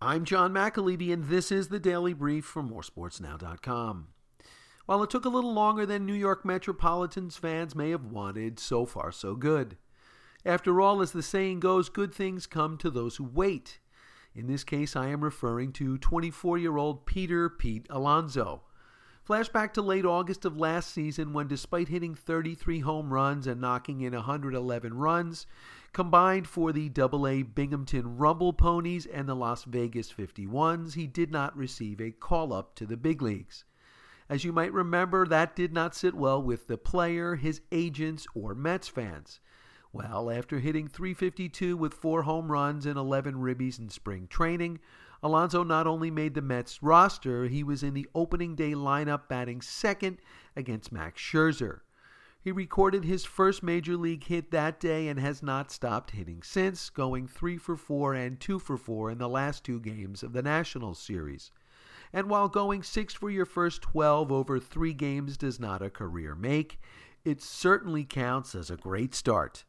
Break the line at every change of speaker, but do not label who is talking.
I'm John McAlevey, and this is the Daily Brief from MoreSportsNow.com. While it took a little longer than New York Metropolitans fans may have wanted, so far so good. After all, as the saying goes, good things come to those who wait. In this case, I am referring to 24 year old Peter Pete Alonso. Flashback to late August of last season when, despite hitting 33 home runs and knocking in 111 runs, combined for the AA Binghamton Rumble Ponies and the Las Vegas 51s, he did not receive a call up to the big leagues. As you might remember, that did not sit well with the player, his agents, or Mets fans. Well, after hitting 352 with four home runs and 11 ribbies in spring training, Alonso not only made the Mets roster, he was in the opening day lineup batting second against Max Scherzer. He recorded his first major league hit that day and has not stopped hitting since, going 3 for 4 and 2 for 4 in the last two games of the Nationals series. And while going 6 for your first 12 over 3 games does not a career make, it certainly counts as a great start.